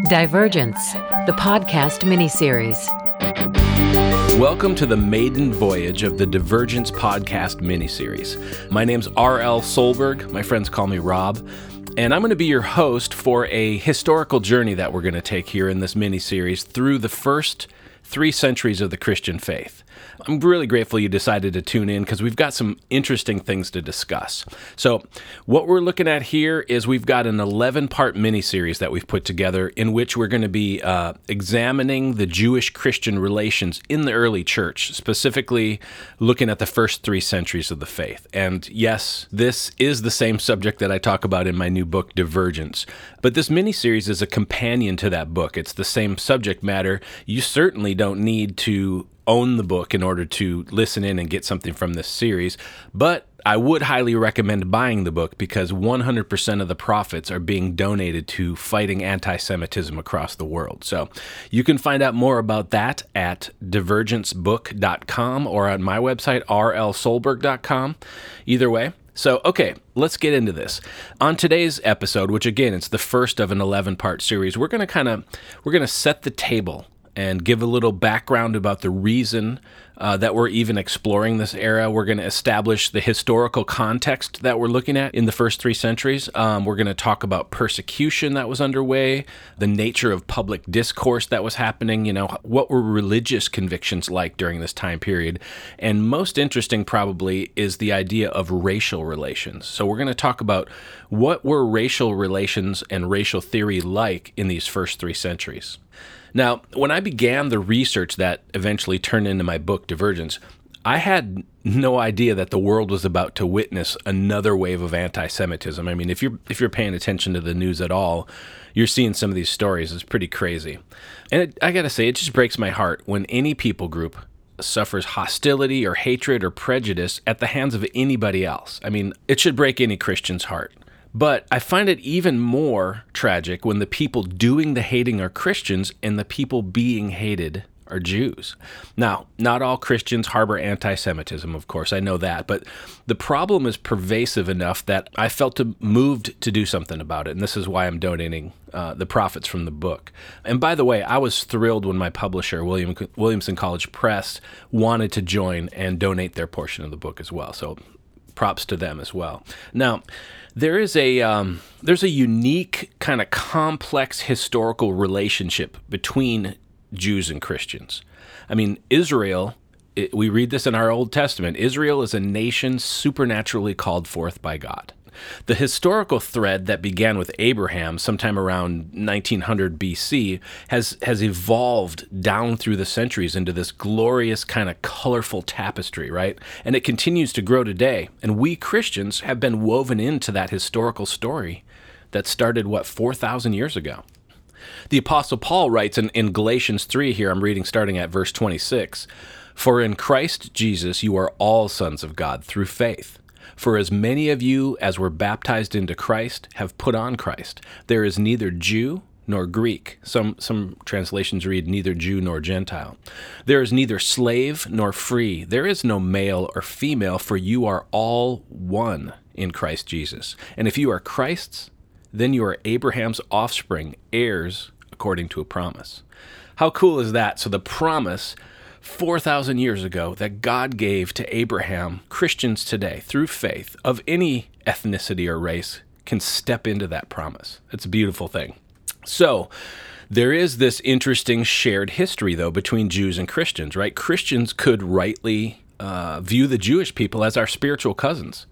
Divergence, the podcast miniseries. Welcome to the maiden voyage of the Divergence podcast miniseries. My name's R.L. Solberg. My friends call me Rob. And I'm going to be your host for a historical journey that we're going to take here in this miniseries through the first three centuries of the Christian faith. I'm really grateful you decided to tune in because we've got some interesting things to discuss. So, what we're looking at here is we've got an 11 part mini-series that we've put together in which we're going to be uh, examining the Jewish Christian relations in the early church, specifically looking at the first three centuries of the faith. And yes, this is the same subject that I talk about in my new book, Divergence. But this mini-series is a companion to that book. It's the same subject matter. You certainly don't need to own the book in order to listen in and get something from this series, but I would highly recommend buying the book because 100% of the profits are being donated to fighting anti Semitism across the world. So you can find out more about that at divergencebook.com or on my website, rlsolberg.com. Either way, so, okay, let's get into this. On today's episode, which again, it's the first of an 11 part series, we're going to kind of we're going to set the table and give a little background about the reason uh, that we're even exploring this era. We're going to establish the historical context that we're looking at in the first three centuries. Um, we're going to talk about persecution that was underway, the nature of public discourse that was happening, you know, what were religious convictions like during this time period. And most interesting, probably, is the idea of racial relations. So we're going to talk about what were racial relations and racial theory like in these first three centuries. Now, when I began the research that eventually turned into my book, Divergence, I had no idea that the world was about to witness another wave of anti-Semitism. I mean, if you're if you're paying attention to the news at all, you're seeing some of these stories. It's pretty crazy, and it, I got to say, it just breaks my heart when any people group suffers hostility or hatred or prejudice at the hands of anybody else. I mean, it should break any Christian's heart. But I find it even more tragic when the people doing the hating are Christians and the people being hated are Jews. Now, not all Christians harbor anti Semitism, of course, I know that, but the problem is pervasive enough that I felt moved to do something about it, and this is why I'm donating uh, the profits from the book. And by the way, I was thrilled when my publisher, William, Williamson College Press, wanted to join and donate their portion of the book as well. So props to them as well. Now, there is a um, there's a unique kind of complex historical relationship between Jews and Christians. I mean, Israel. It, we read this in our Old Testament. Israel is a nation supernaturally called forth by God. The historical thread that began with Abraham sometime around 1900 BC has has evolved down through the centuries into this glorious kind of colorful tapestry, right? And it continues to grow today. And we Christians have been woven into that historical story that started what 4000 years ago. The apostle Paul writes in, in Galatians 3 here I'm reading starting at verse 26, "For in Christ Jesus you are all sons of God through faith." For as many of you as were baptized into Christ have put on Christ. There is neither Jew nor Greek. Some some translations read neither Jew nor Gentile. There is neither slave nor free. There is no male or female, for you are all one in Christ Jesus. And if you are Christ's, then you are Abraham's offspring, heirs according to a promise. How cool is that? So the promise 4,000 years ago that God gave to Abraham, Christians today, through faith of any ethnicity or race, can step into that promise. It's a beautiful thing. So, there is this interesting shared history, though, between Jews and Christians, right? Christians could rightly uh, view the Jewish people as our spiritual cousins.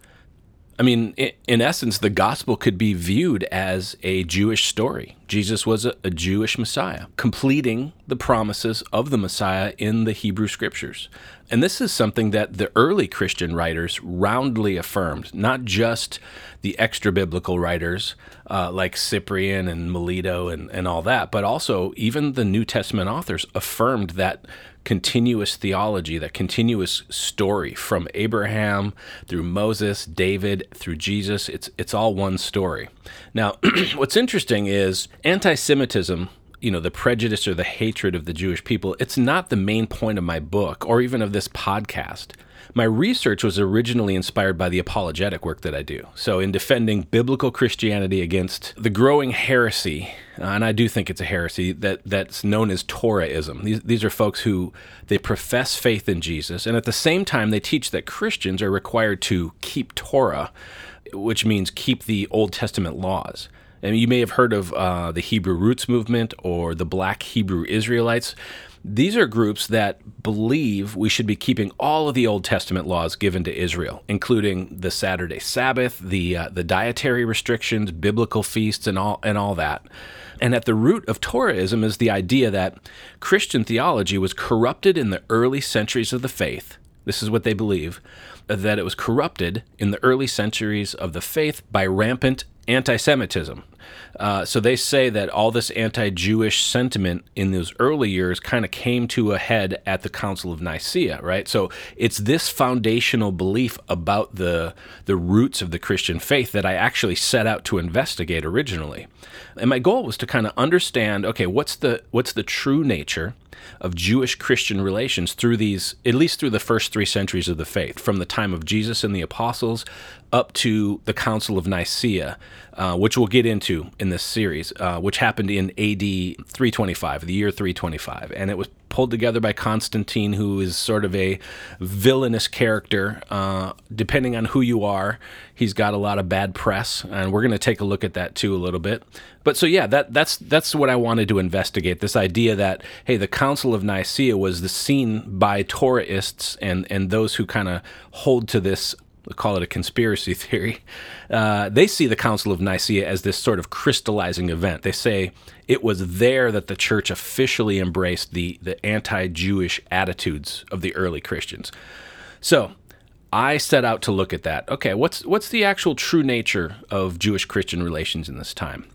I mean, in essence, the gospel could be viewed as a Jewish story. Jesus was a, Jewish Messiah, completing the promises of the Messiah in the Hebrew scriptures. And this is something that the early Christian writers roundly affirmed, not just the extra biblical writers uh, like Cyprian and Melito and, and all that, but also even the New Testament authors affirmed that continuous theology, that continuous story from Abraham through Moses, David, through Jesus. It's it's all one story. Now, what's interesting is anti-Semitism you know the prejudice or the hatred of the Jewish people it's not the main point of my book or even of this podcast my research was originally inspired by the apologetic work that I do. So, in defending biblical Christianity against the growing heresy, uh, and I do think it's a heresy that that's known as Torahism. These these are folks who they profess faith in Jesus, and at the same time they teach that Christians are required to keep Torah, which means keep the Old Testament laws. And you may have heard of uh, the Hebrew Roots movement or the Black Hebrew Israelites. These are groups that believe we should be keeping all of the Old Testament laws given to Israel, including the Saturday Sabbath, the uh, the dietary restrictions, biblical feasts, and all and all that. And at the root of Torahism is the idea that Christian theology was corrupted in the early centuries of the faith. This is what they believe that it was corrupted in the early centuries of the faith by rampant anti Semitism. Uh, so they say that all this anti Jewish sentiment in those early years kind of came to a head at the Council of Nicaea, right? So it's this foundational belief about the, the roots of the Christian faith that I actually set out to investigate originally. And my goal was to kind of understand okay, what's the, what's the true nature? of Jewish Christian relations through these, at least through the first three centuries of the faith, from the time of Jesus and the apostles up to the Council of Nicaea, uh, which we'll get into in this series, uh, which happened in AD 325, the year 325. And it was pulled together by Constantine, who is sort of a villainous character. Uh, depending on who you are, he's got a lot of bad press, and we're going to take a look at that too a little bit. But so yeah, that that's that's what I wanted to investigate. This idea that hey, the Council of Nicaea was the scene by Torahists and and those who kind of hold to this call it a conspiracy theory, uh, they see the Council of Nicaea as this sort of crystallizing event. They say it was there that the church officially embraced the, the anti Jewish attitudes of the early Christians. So I set out to look at that. Okay, what's, what's the actual true nature of Jewish Christian relations in this time?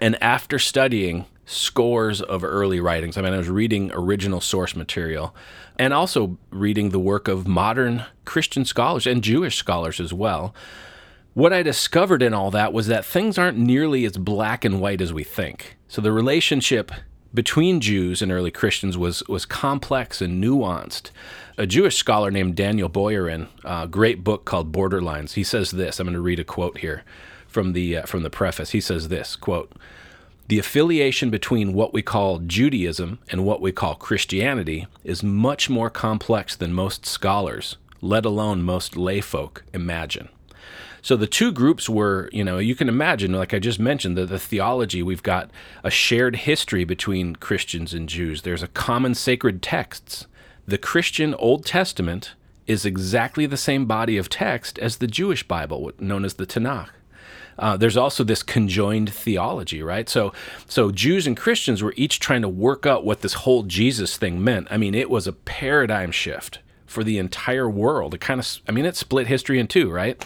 And after studying scores of early writings. I mean, I was reading original source material and also reading the work of modern Christian scholars and Jewish scholars as well. What I discovered in all that was that things aren't nearly as black and white as we think. So the relationship between Jews and early Christians was was complex and nuanced. A Jewish scholar named Daniel Boyarin, a great book called Borderlines, he says this. I'm going to read a quote here from the uh, from the preface. He says this quote the affiliation between what we call Judaism and what we call Christianity is much more complex than most scholars, let alone most layfolk, imagine. So the two groups were, you know, you can imagine, like I just mentioned, the, the theology, we've got a shared history between Christians and Jews. There's a common sacred texts. The Christian Old Testament is exactly the same body of text as the Jewish Bible, known as the Tanakh. Uh, there's also this conjoined theology, right? So, so Jews and Christians were each trying to work out what this whole Jesus thing meant. I mean, it was a paradigm shift for the entire world. It kind of, I mean, it split history in two, right?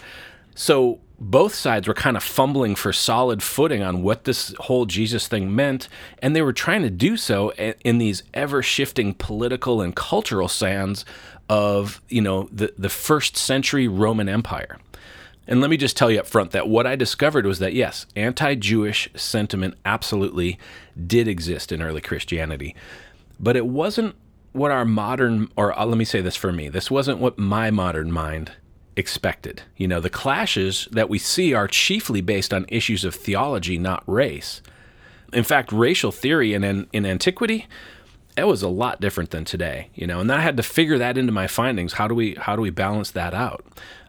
So both sides were kind of fumbling for solid footing on what this whole Jesus thing meant, and they were trying to do so in these ever shifting political and cultural sands of you know the the first century Roman Empire. And let me just tell you up front that what I discovered was that yes, anti Jewish sentiment absolutely did exist in early Christianity, but it wasn't what our modern, or uh, let me say this for me, this wasn't what my modern mind expected. You know, the clashes that we see are chiefly based on issues of theology, not race. In fact, racial theory in, in antiquity it was a lot different than today, you know, and I had to figure that into my findings. How do we how do we balance that out?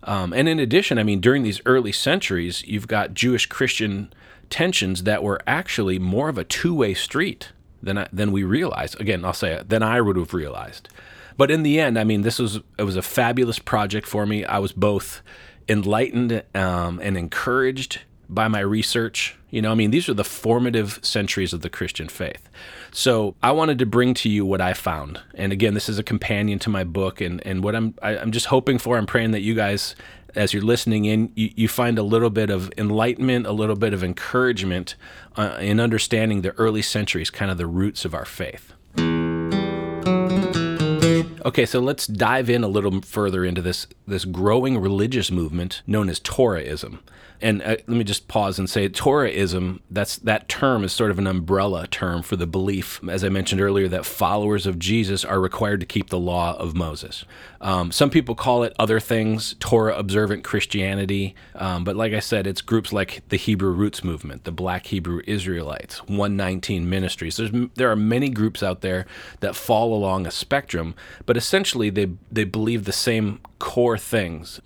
Um, and in addition, I mean, during these early centuries, you've got Jewish Christian tensions that were actually more of a two way street than I, than we realized. Again, I'll say it, than I would have realized. But in the end, I mean, this was it was a fabulous project for me. I was both enlightened um, and encouraged by my research. You know, I mean, these are the formative centuries of the Christian faith. So I wanted to bring to you what I found. And again, this is a companion to my book. And, and what I'm, I, am i am just hoping for, I'm praying that you guys, as you're listening in, you, you find a little bit of enlightenment, a little bit of encouragement uh, in understanding the early centuries, kind of the roots of our faith. Okay, so let's dive in a little further into this this growing religious movement known as Torahism and uh, let me just pause and say Torahism, that's that term is sort of an umbrella term for the belief, as I mentioned earlier, that followers of Jesus are required to keep the law of Moses. Um, some people call it other things, Torah observant Christianity, um, but like I said, it's groups like the Hebrew Roots Movement, the Black Hebrew Israelites, 119 Ministries. There's, there are many groups out there that fall along a spectrum, but essentially they they believe the same core things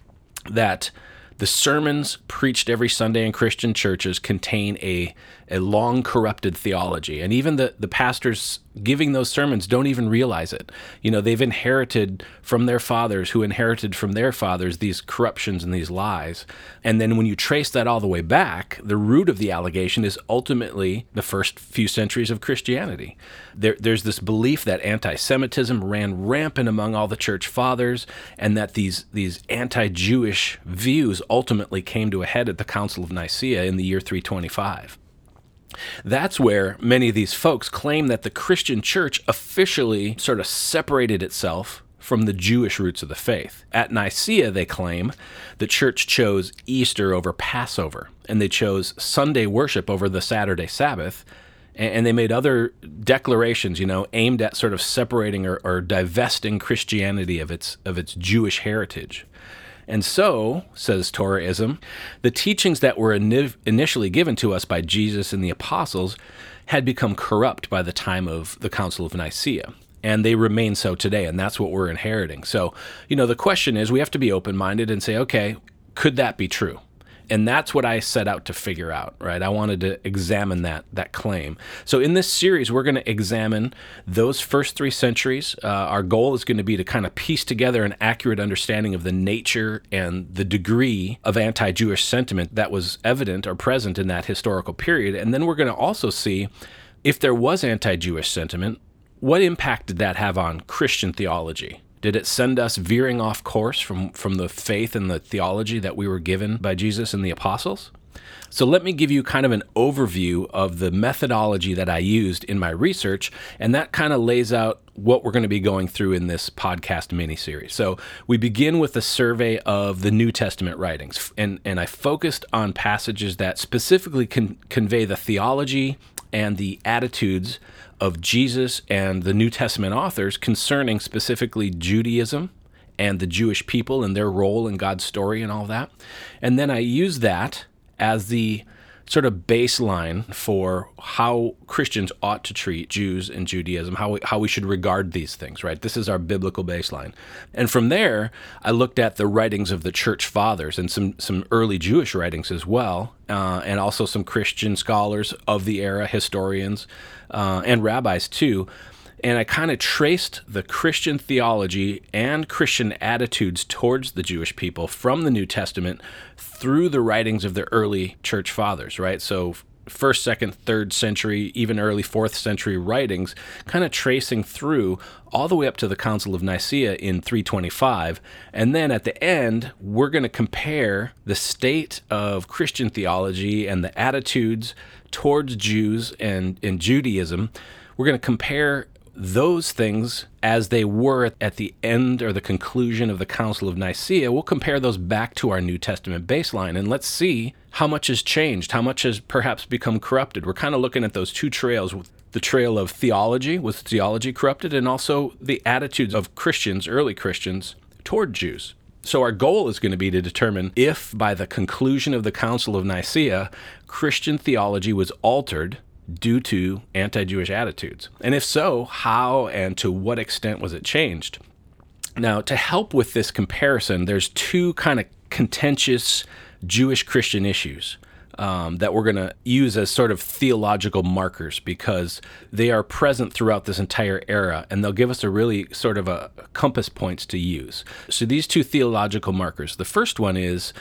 that the sermons preached every Sunday in Christian churches contain a, a long corrupted theology. And even the, the pastors giving those sermons don't even realize it. You know, they've inherited from their fathers, who inherited from their fathers, these corruptions and these lies. And then when you trace that all the way back, the root of the allegation is ultimately the first few centuries of Christianity. There, there's this belief that anti Semitism ran rampant among all the church fathers, and that these, these anti Jewish views ultimately came to a head at the Council of Nicaea in the year 325. That's where many of these folks claim that the Christian church officially sort of separated itself from the Jewish roots of the faith. At Nicaea, they claim the church chose Easter over Passover, and they chose Sunday worship over the Saturday Sabbath, and they made other declarations, you know, aimed at sort of separating or, or divesting Christianity of its of its Jewish heritage. And so, says Torahism, the teachings that were initially given to us by Jesus and the apostles had become corrupt by the time of the Council of Nicaea. And they remain so today, and that's what we're inheriting. So, you know, the question is we have to be open minded and say, okay, could that be true? And that's what I set out to figure out, right? I wanted to examine that that claim. So in this series, we're going to examine those first three centuries. Uh, our goal is going to be to kind of piece together an accurate understanding of the nature and the degree of anti-Jewish sentiment that was evident or present in that historical period, and then we're going to also see if there was anti-Jewish sentiment, what impact did that have on Christian theology? Did it send us veering off course from, from the faith and the theology that we were given by Jesus and the apostles? So, let me give you kind of an overview of the methodology that I used in my research, and that kind of lays out what we're going to be going through in this podcast mini series. So, we begin with a survey of the New Testament writings, and, and I focused on passages that specifically con- convey the theology and the attitudes of Jesus and the New Testament authors concerning specifically Judaism and the Jewish people and their role in God's story and all that. And then I use that as the sort of baseline for how Christians ought to treat Jews and Judaism, how we, how we should regard these things, right? This is our biblical baseline. And from there, I looked at the writings of the church fathers and some, some early Jewish writings as well, uh, and also some Christian scholars of the era, historians, uh, and rabbis too. And I kind of traced the Christian theology and Christian attitudes towards the Jewish people from the New Testament through the writings of the early church fathers, right? So, first, second, third century, even early fourth century writings, kind of tracing through all the way up to the Council of Nicaea in 325. And then at the end, we're going to compare the state of Christian theology and the attitudes towards Jews and, and Judaism. We're going to compare those things as they were at the end or the conclusion of the Council of Nicaea, we'll compare those back to our New Testament baseline and let's see how much has changed, how much has perhaps become corrupted. We're kind of looking at those two trails the trail of theology, was theology corrupted, and also the attitudes of Christians, early Christians, toward Jews. So, our goal is going to be to determine if, by the conclusion of the Council of Nicaea, Christian theology was altered due to anti Jewish attitudes? And if so, how and to what extent was it changed? Now, to help with this comparison, there's two kind of contentious Jewish Christian issues. Um, that we're going to use as sort of theological markers because they are present throughout this entire era and they'll give us a really sort of a compass points to use. So these two theological markers. The first one is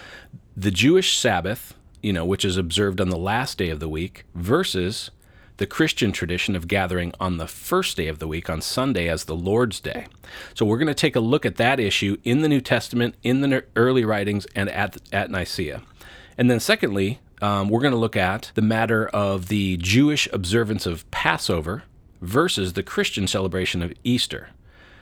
the Jewish Sabbath, you know, which is observed on the last day of the week, versus the Christian tradition of gathering on the first day of the week, on Sunday, as the Lord's Day. So we're going to take a look at that issue in the New Testament, in the early writings, and at, at Nicaea. And then, secondly, um, we're going to look at the matter of the Jewish observance of Passover versus the Christian celebration of Easter.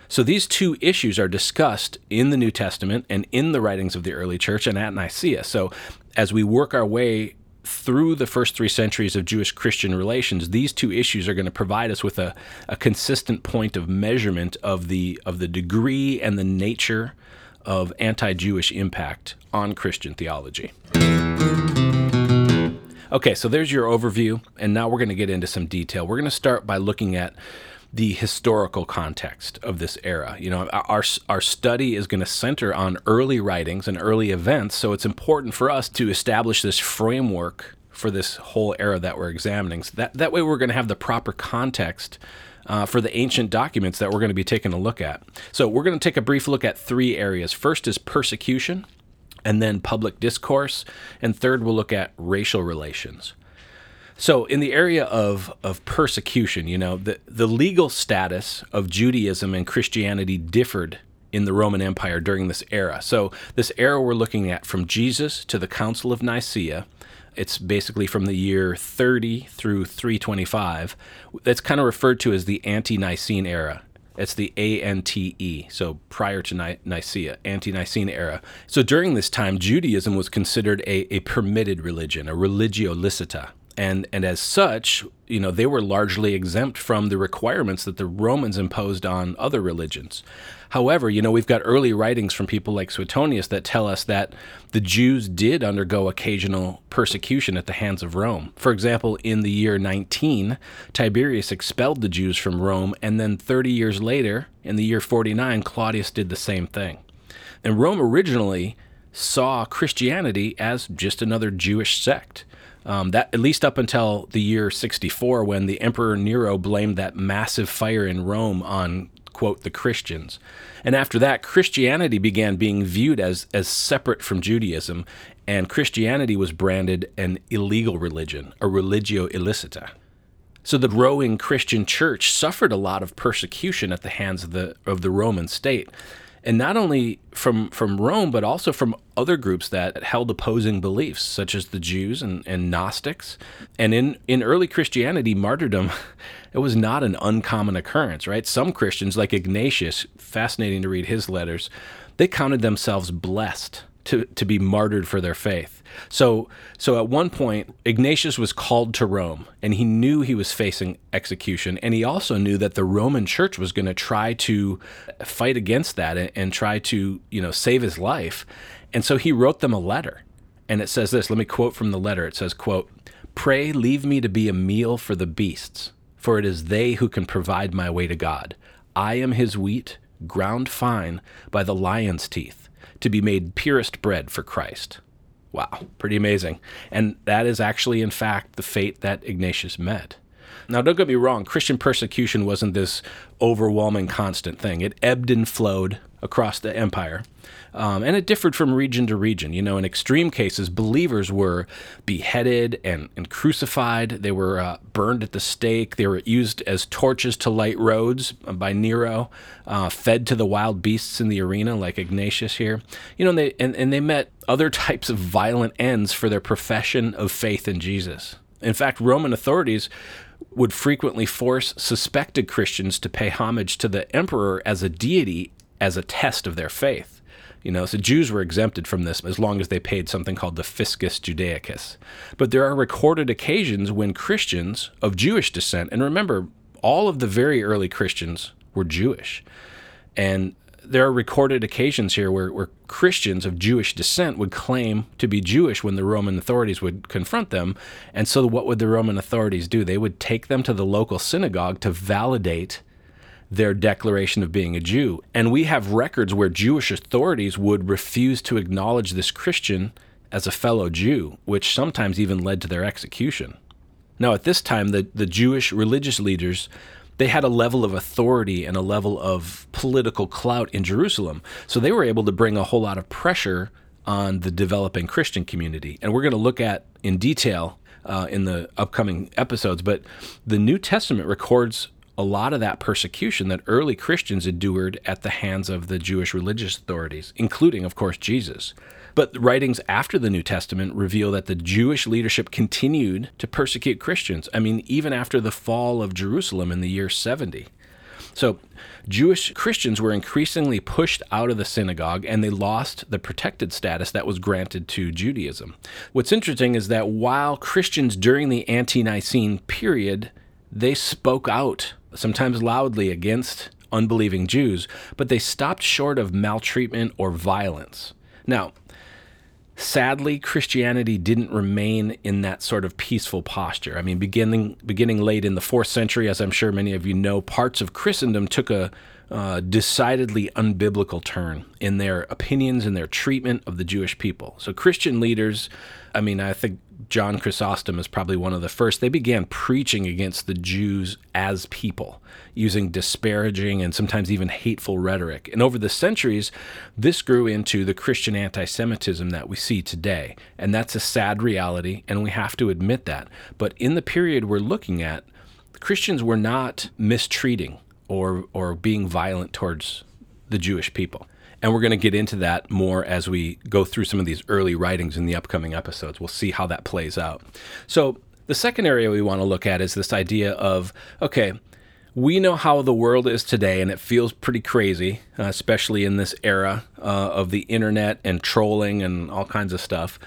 So these two issues are discussed in the New Testament and in the writings of the early church and at Nicaea. So as we work our way through the first three centuries of Jewish Christian relations, these two issues are going to provide us with a, a consistent point of measurement of the of the degree and the nature of anti-Jewish impact on Christian theology. Okay, so there's your overview, and now we're going to get into some detail. We're going to start by looking at the historical context of this era. You know, our our study is going to center on early writings and early events, so it's important for us to establish this framework for this whole era that we're examining. So that that way, we're going to have the proper context. Uh, for the ancient documents that we're going to be taking a look at. So, we're going to take a brief look at three areas. First is persecution, and then public discourse, and third, we'll look at racial relations. So, in the area of, of persecution, you know, the, the legal status of Judaism and Christianity differed in the Roman Empire during this era. So, this era we're looking at from Jesus to the Council of Nicaea, it's basically from the year 30 through 325. That's kind of referred to as the ante Nicene era. It's the ANTE, so prior to Ni- Nicaea, ante Nicene era. So during this time, Judaism was considered a, a permitted religion, a religio licita and and as such, you know, they were largely exempt from the requirements that the Romans imposed on other religions. However, you know, we've got early writings from people like Suetonius that tell us that the Jews did undergo occasional persecution at the hands of Rome. For example, in the year 19, Tiberius expelled the Jews from Rome, and then 30 years later, in the year 49, Claudius did the same thing. And Rome originally saw Christianity as just another Jewish sect. Um, that at least up until the year 64, when the Emperor Nero blamed that massive fire in Rome on quote the Christians, and after that, Christianity began being viewed as as separate from Judaism, and Christianity was branded an illegal religion, a religio illicita. So the growing Christian church suffered a lot of persecution at the hands of the of the Roman state and not only from from Rome, but also from other groups that held opposing beliefs, such as the Jews and, and Gnostics. And in, in early Christianity, martyrdom it was not an uncommon occurrence, right? Some Christians, like Ignatius, fascinating to read his letters, they counted themselves blessed to, to be martyred for their faith. So, so at one point, Ignatius was called to Rome, and he knew he was facing execution, and he also knew that the Roman Church was going to try to fight against that and, and try to, you know, save his life. And so he wrote them a letter, and it says this. Let me quote from the letter. It says, "quote Pray leave me to be a meal for the beasts, for it is they who can provide my way to God. I am His wheat, ground fine by the lion's teeth." To be made purest bread for Christ. Wow, pretty amazing. And that is actually, in fact, the fate that Ignatius met. Now, don't get me wrong, Christian persecution wasn't this overwhelming constant thing. It ebbed and flowed across the empire. Um, and it differed from region to region. You know, in extreme cases, believers were beheaded and, and crucified. They were uh, burned at the stake. They were used as torches to light roads by Nero, uh, fed to the wild beasts in the arena, like Ignatius here. You know, and they, and, and they met other types of violent ends for their profession of faith in Jesus. In fact, Roman authorities would frequently force suspected Christians to pay homage to the emperor as a deity as a test of their faith. You know, so Jews were exempted from this as long as they paid something called the fiscus judaicus. But there are recorded occasions when Christians of Jewish descent, and remember, all of the very early Christians were Jewish. And there are recorded occasions here where, where Christians of Jewish descent would claim to be Jewish when the Roman authorities would confront them. And so, what would the Roman authorities do? They would take them to the local synagogue to validate their declaration of being a Jew. And we have records where Jewish authorities would refuse to acknowledge this Christian as a fellow Jew, which sometimes even led to their execution. Now, at this time, the, the Jewish religious leaders they had a level of authority and a level of political clout in Jerusalem. So they were able to bring a whole lot of pressure on the developing Christian community. And we're going to look at in detail uh, in the upcoming episodes. But the New Testament records a lot of that persecution that early Christians endured at the hands of the Jewish religious authorities, including, of course, Jesus. But writings after the New Testament reveal that the Jewish leadership continued to persecute Christians. I mean, even after the fall of Jerusalem in the year 70. So, Jewish Christians were increasingly pushed out of the synagogue and they lost the protected status that was granted to Judaism. What's interesting is that while Christians during the ante Nicene period, they spoke out, sometimes loudly, against unbelieving Jews, but they stopped short of maltreatment or violence. Now, sadly christianity didn't remain in that sort of peaceful posture i mean beginning beginning late in the 4th century as i'm sure many of you know parts of christendom took a uh, decidedly unbiblical turn in their opinions and their treatment of the jewish people so christian leaders i mean i think John Chrysostom is probably one of the first. They began preaching against the Jews as people, using disparaging and sometimes even hateful rhetoric. And over the centuries, this grew into the Christian anti Semitism that we see today. And that's a sad reality, and we have to admit that. But in the period we're looking at, Christians were not mistreating or, or being violent towards the Jewish people. And we're going to get into that more as we go through some of these early writings in the upcoming episodes. We'll see how that plays out. So, the second area we want to look at is this idea of okay, we know how the world is today, and it feels pretty crazy, uh, especially in this era uh, of the internet and trolling and all kinds of stuff.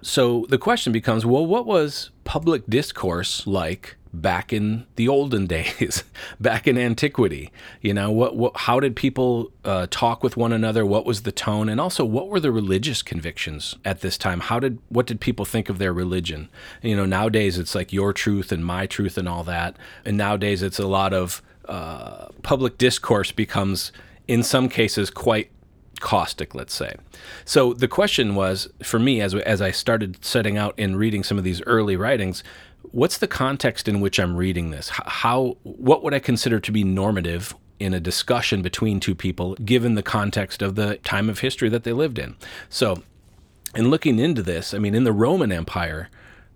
So the question becomes well, what was public discourse like back in the olden days, back in antiquity. You know, what, what how did people uh, talk with one another? What was the tone, and also what were the religious convictions at this time? How did what did people think of their religion? You know, nowadays it's like your truth and my truth and all that, and nowadays it's a lot of uh, public discourse becomes in some cases quite caustic, let's say. So the question was for me as as I started setting out in reading some of these early writings, what's the context in which I'm reading this? How what would I consider to be normative in a discussion between two people given the context of the time of history that they lived in? So, in looking into this, I mean in the Roman Empire,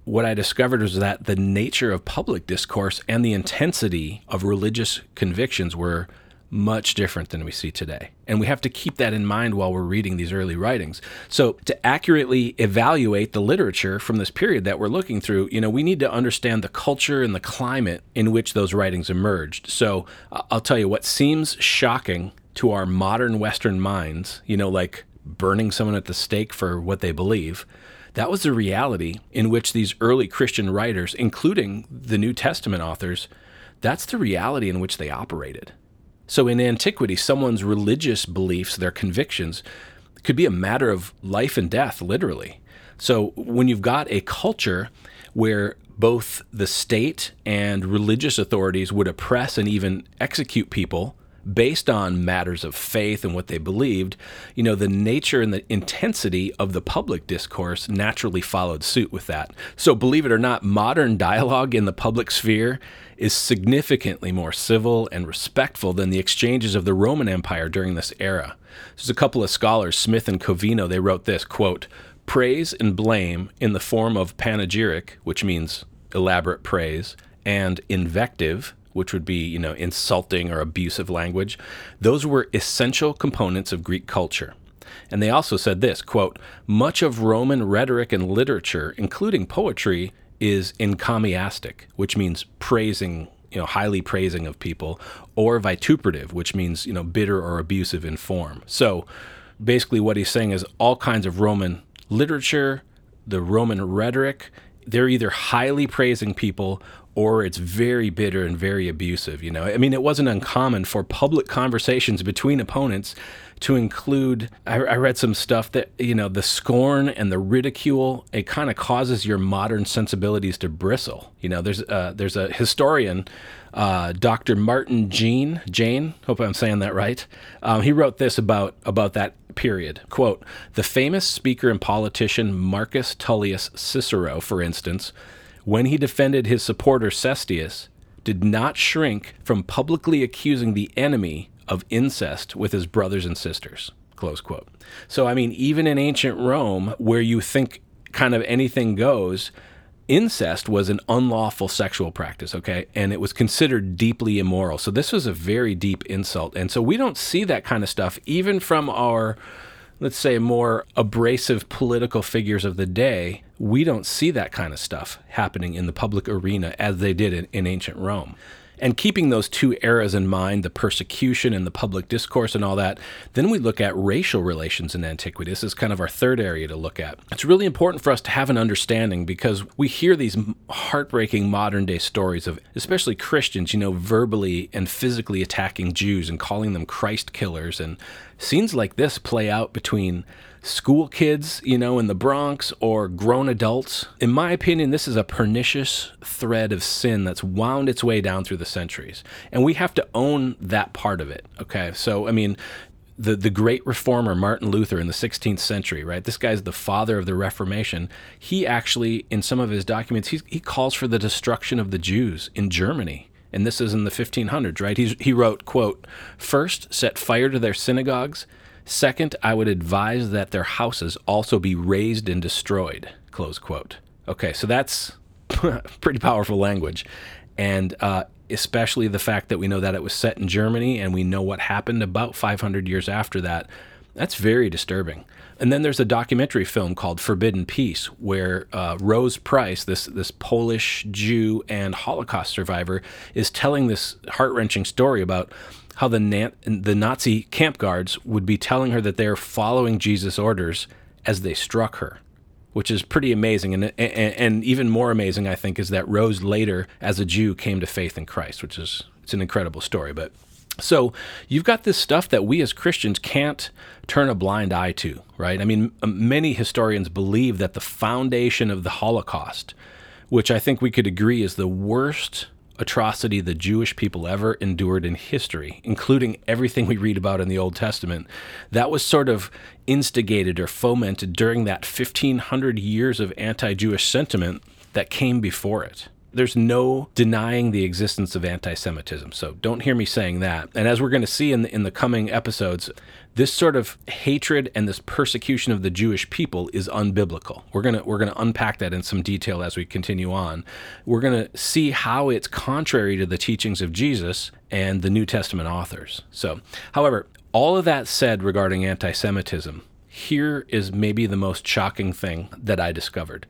what I discovered was that the nature of public discourse and the intensity of religious convictions were much different than we see today. And we have to keep that in mind while we're reading these early writings. So, to accurately evaluate the literature from this period that we're looking through, you know, we need to understand the culture and the climate in which those writings emerged. So, uh, I'll tell you what seems shocking to our modern Western minds, you know, like burning someone at the stake for what they believe. That was the reality in which these early Christian writers, including the New Testament authors, that's the reality in which they operated. So in antiquity, someone's religious beliefs, their convictions, could be a matter of life and death, literally. So when you've got a culture where both the state and religious authorities would oppress and even execute people based on matters of faith and what they believed, you know, the nature and the intensity of the public discourse naturally followed suit with that. So, believe it or not, modern dialogue in the public sphere is significantly more civil and respectful than the exchanges of the Roman Empire during this era. There's a couple of scholars, Smith and Covino, they wrote this quote, praise and blame in the form of panegyric, which means elaborate praise, and invective, which would be, you know, insulting or abusive language, those were essential components of Greek culture. And they also said this quote, much of Roman rhetoric and literature, including poetry, is encomiastic, which means praising, you know, highly praising of people, or vituperative, which means, you know, bitter or abusive in form. So basically what he's saying is all kinds of Roman literature, the Roman rhetoric, they're either highly praising people or it's very bitter and very abusive. You know, I mean, it wasn't uncommon for public conversations between opponents to include. I, I read some stuff that you know the scorn and the ridicule. It kind of causes your modern sensibilities to bristle. You know, there's uh, there's a historian. Uh, Dr. Martin Jean, Jane, hope I'm saying that right. Um, he wrote this about about that period. Quote: The famous speaker and politician Marcus Tullius Cicero, for instance, when he defended his supporter Sestius, did not shrink from publicly accusing the enemy of incest with his brothers and sisters. Close quote. So, I mean, even in ancient Rome, where you think kind of anything goes, incest was an unlawful sexual practice, okay? And it was considered deeply immoral. So, this was a very deep insult. And so, we don't see that kind of stuff even from our let's say, more abrasive political figures of the day, we don't see that kind of stuff happening in the public arena as they did in, in ancient Rome. And keeping those two eras in mind, the persecution and the public discourse and all that, then we look at racial relations in antiquity. This is kind of our third area to look at. It's really important for us to have an understanding because we hear these heartbreaking modern day stories of, especially Christians, you know, verbally and physically attacking Jews and calling them Christ killers. And scenes like this play out between school kids, you know, in the Bronx or grown adults. In my opinion, this is a pernicious thread of sin that's wound its way down through the centuries. And we have to own that part of it. Okay. So, I mean, the, the great reformer Martin Luther in the 16th century, right? This guy's the father of the Reformation. He actually, in some of his documents, he, he calls for the destruction of the Jews in Germany. And this is in the 1500s, right? He's, he wrote, quote, First, set fire to their synagogues Second, I would advise that their houses also be razed and destroyed. Close quote. Okay, so that's pretty powerful language. And uh, especially the fact that we know that it was set in Germany and we know what happened about 500 years after that. That's very disturbing. And then there's a documentary film called Forbidden Peace, where uh, Rose Price, this this Polish Jew and Holocaust survivor, is telling this heart wrenching story about how the, Na- the Nazi camp guards would be telling her that they are following Jesus' orders as they struck her, which is pretty amazing. And, and, and even more amazing, I think, is that Rose later, as a Jew, came to faith in Christ, which is it's an incredible story. But so you've got this stuff that we as Christians can't turn a blind eye to, right? I mean, many historians believe that the foundation of the Holocaust, which I think we could agree is the worst atrocity the Jewish people ever endured in history, including everything we read about in the Old Testament, that was sort of instigated or fomented during that 1500 years of anti Jewish sentiment that came before it. There's no denying the existence of anti Semitism. So don't hear me saying that. And as we're going to see in the, in the coming episodes, this sort of hatred and this persecution of the Jewish people is unbiblical. We're to we're to unpack that in some detail as we continue on. We're going to see how it's contrary to the teachings of Jesus and the New Testament authors. So, however, all of that said regarding anti-Semitism, here is maybe the most shocking thing that I discovered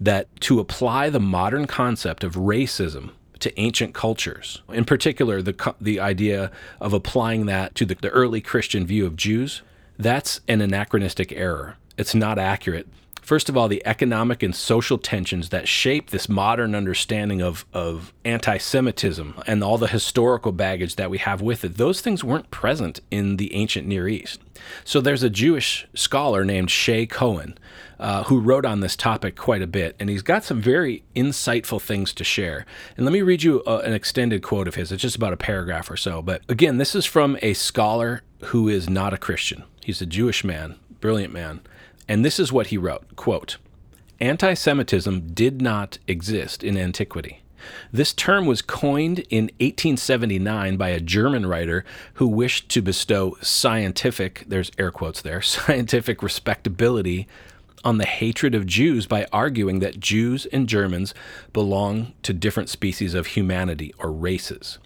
that to apply the modern concept of racism to ancient cultures, in particular, the, the idea of applying that to the, the early Christian view of Jews, that's an anachronistic error. It's not accurate. First of all, the economic and social tensions that shape this modern understanding of, of anti Semitism and all the historical baggage that we have with it, those things weren't present in the ancient Near East. So there's a Jewish scholar named Shaye Cohen uh, who wrote on this topic quite a bit, and he's got some very insightful things to share. And let me read you a, uh, an extended quote of his. It's just about a paragraph or so. But again, this is from a scholar who is not a Christian. He's a Jewish man, brilliant man. And this is what he wrote quote, Anti Semitism did not exist in antiquity. This term was coined in 1879 by a German writer who wished to bestow scientific, there's air quotes there, scientific respectability on the hatred of Jews by arguing that Jews and Germans belong to different species of humanity or races.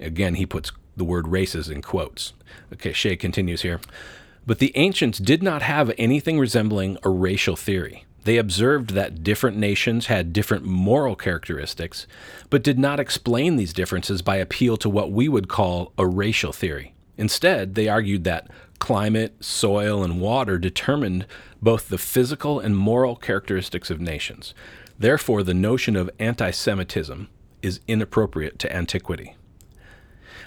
Again, he puts the word races in quotes. Okay, Shaye continues here. But the ancients did not have anything resembling a racial theory. They observed that different nations had different moral characteristics, but did not explain these differences by appeal to what we would call a racial theory. Instead, they argued that climate, soil, and water determined both the physical and moral characteristics of nations. Therefore, the notion of anti Semitism is inappropriate to antiquity.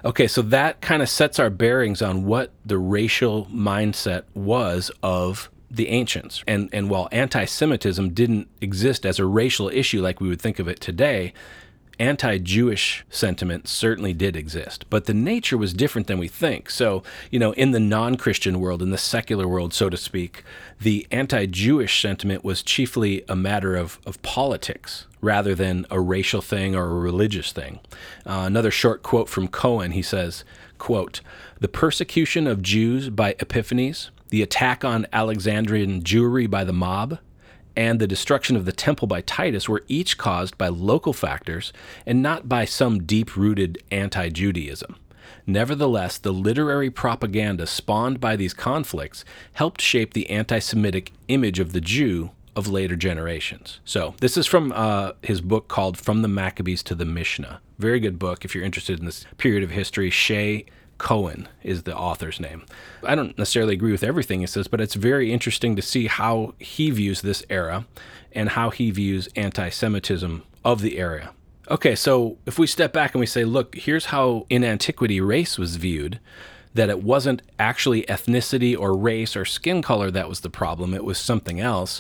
Okay, so that kind of sets our bearings on what the racial mindset was of the ancients. And, and while anti Semitism didn't exist as a racial issue like we would think of it today, anti Jewish sentiment certainly did exist, but the nature was different than we think. So, you know, in the non Christian world, in the secular world, so to speak, the anti Jewish sentiment was chiefly a matter of, of politics rather than a racial thing or a religious thing. Uh, another short quote from Cohen he says, quote, The persecution of Jews by Epiphanes, the attack on Alexandrian Jewry by the mob, and the destruction of the temple by Titus were each caused by local factors and not by some deep rooted anti Judaism. Nevertheless, the literary propaganda spawned by these conflicts helped shape the anti Semitic image of the Jew of later generations. So, this is from uh, his book called From the Maccabees to the Mishnah. Very good book if you're interested in this period of history. Shaye Cohen is the author's name. I don't necessarily agree with everything he says, but it's very interesting to see how he views this era and how he views anti Semitism of the era. Okay, so if we step back and we say, look, here's how in antiquity race was viewed, that it wasn't actually ethnicity or race or skin color that was the problem, it was something else.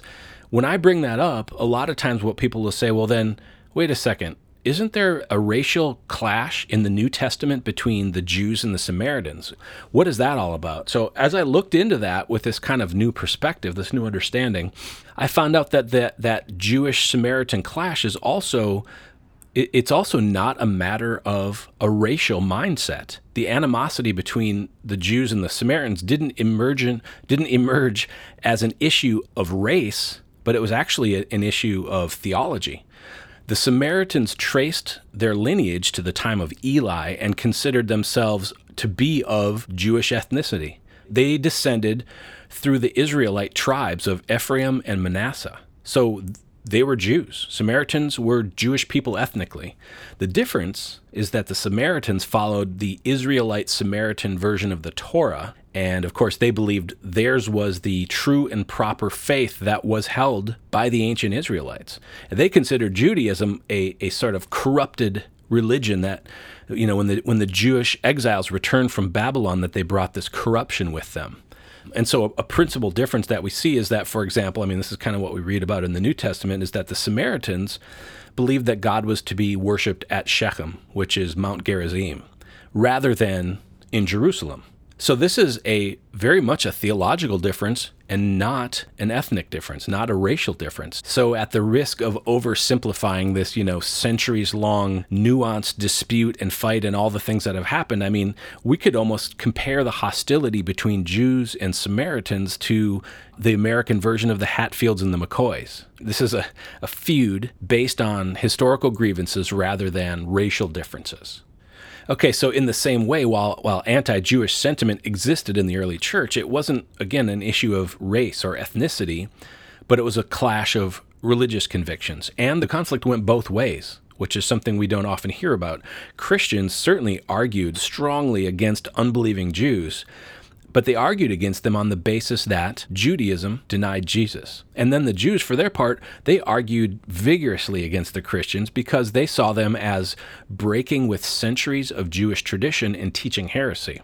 When I bring that up, a lot of times what people will say, well, then, wait a second, isn't there a racial clash in the New Testament between the Jews and the Samaritans? What is that all about? So, as I looked into that with this kind of new perspective, this new understanding, I found out that that, that Jewish Samaritan clash is also it's also not a matter of a racial mindset. The animosity between the Jews and the Samaritans didn't emerge didn't emerge as an issue of race, but it was actually an issue of theology. The Samaritans traced their lineage to the time of Eli and considered themselves to be of Jewish ethnicity. They descended through the Israelite tribes of Ephraim and Manasseh. So they were Jews. Samaritans were Jewish people ethnically. The difference is that the Samaritans followed the Israelite Samaritan version of the Torah, and of course, they believed theirs was the true and proper faith that was held by the ancient Israelites. And they considered Judaism a, a sort of corrupted religion that, you know, when the, when the Jewish exiles returned from Babylon, that they brought this corruption with them. And so, a, a, principal difference that we see is that, for example, I mean, this is kind of what we read about in the New Testament, is that the Samaritans believed that God was to be worshipped at Shechem, which is Mount Gerizim, rather than in Jerusalem. So this is a very much a theological difference and not an ethnic difference, not a racial difference. So at the risk of oversimplifying this, you know, centuries long nuanced dispute and fight and all the things that have happened, I mean, we could almost compare the hostility between Jews and Samaritans to the American version of the Hatfields and the McCoys. This is a, a feud based on historical grievances rather than racial differences. Okay, so in the same way, while while anti-Jewish sentiment existed in the early church, it wasn't again an issue of race or ethnicity, but it was a clash of religious convictions, and the conflict went both ways. Which is something we don't often hear about. Christians certainly argued strongly against unbelieving Jews, but they argued against them on the basis that Judaism denied Jesus. And then the Jews, for their part, they argued vigorously against the Christians because they saw them as breaking with centuries of Jewish tradition and teaching heresy.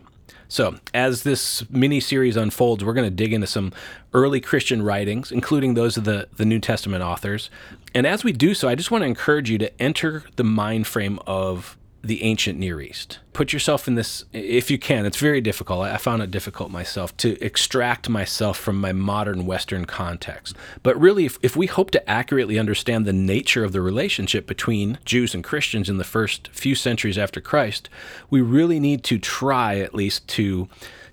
So, as this mini series unfolds, we're going to dig into some early Christian writings, including those of the, the New Testament authors. And as we do so, I just want to encourage you to enter the mind frame of the ancient Near East. Put yourself in this, if you can. It's very difficult. I found it difficult myself to extract myself from my modern Western context. But really, if, if we hope to accurately understand the nature of the relationship between Jews and Christians in the first few centuries after Christ, we really need to try at least to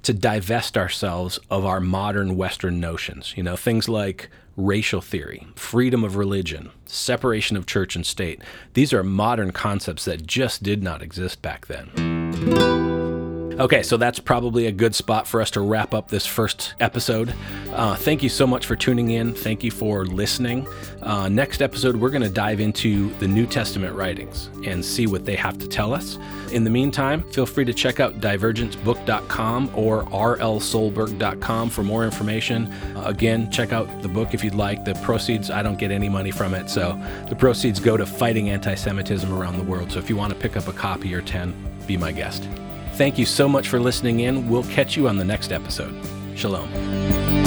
to divest ourselves of our modern Western notions. You know, things like racial theory, freedom of religion, separation of church and state. These are modern concepts that just did not exist back then. Okay, so that's probably a good spot for us to wrap up this first episode. Uh, thank you so much for tuning in. Thank you for listening. Uh, next episode, we're going to dive into the New Testament writings and see what they have to tell us. In the meantime, feel free to check out divergencebook.com or rlsolberg.com for more information. Uh, again, check out the book if you'd like. The proceeds, I don't get any money from it, so the proceeds go to fighting anti Semitism around the world. So if you want to pick up a copy or 10, be my guest. Thank you so much for listening in. We'll catch you on the next episode. Shalom.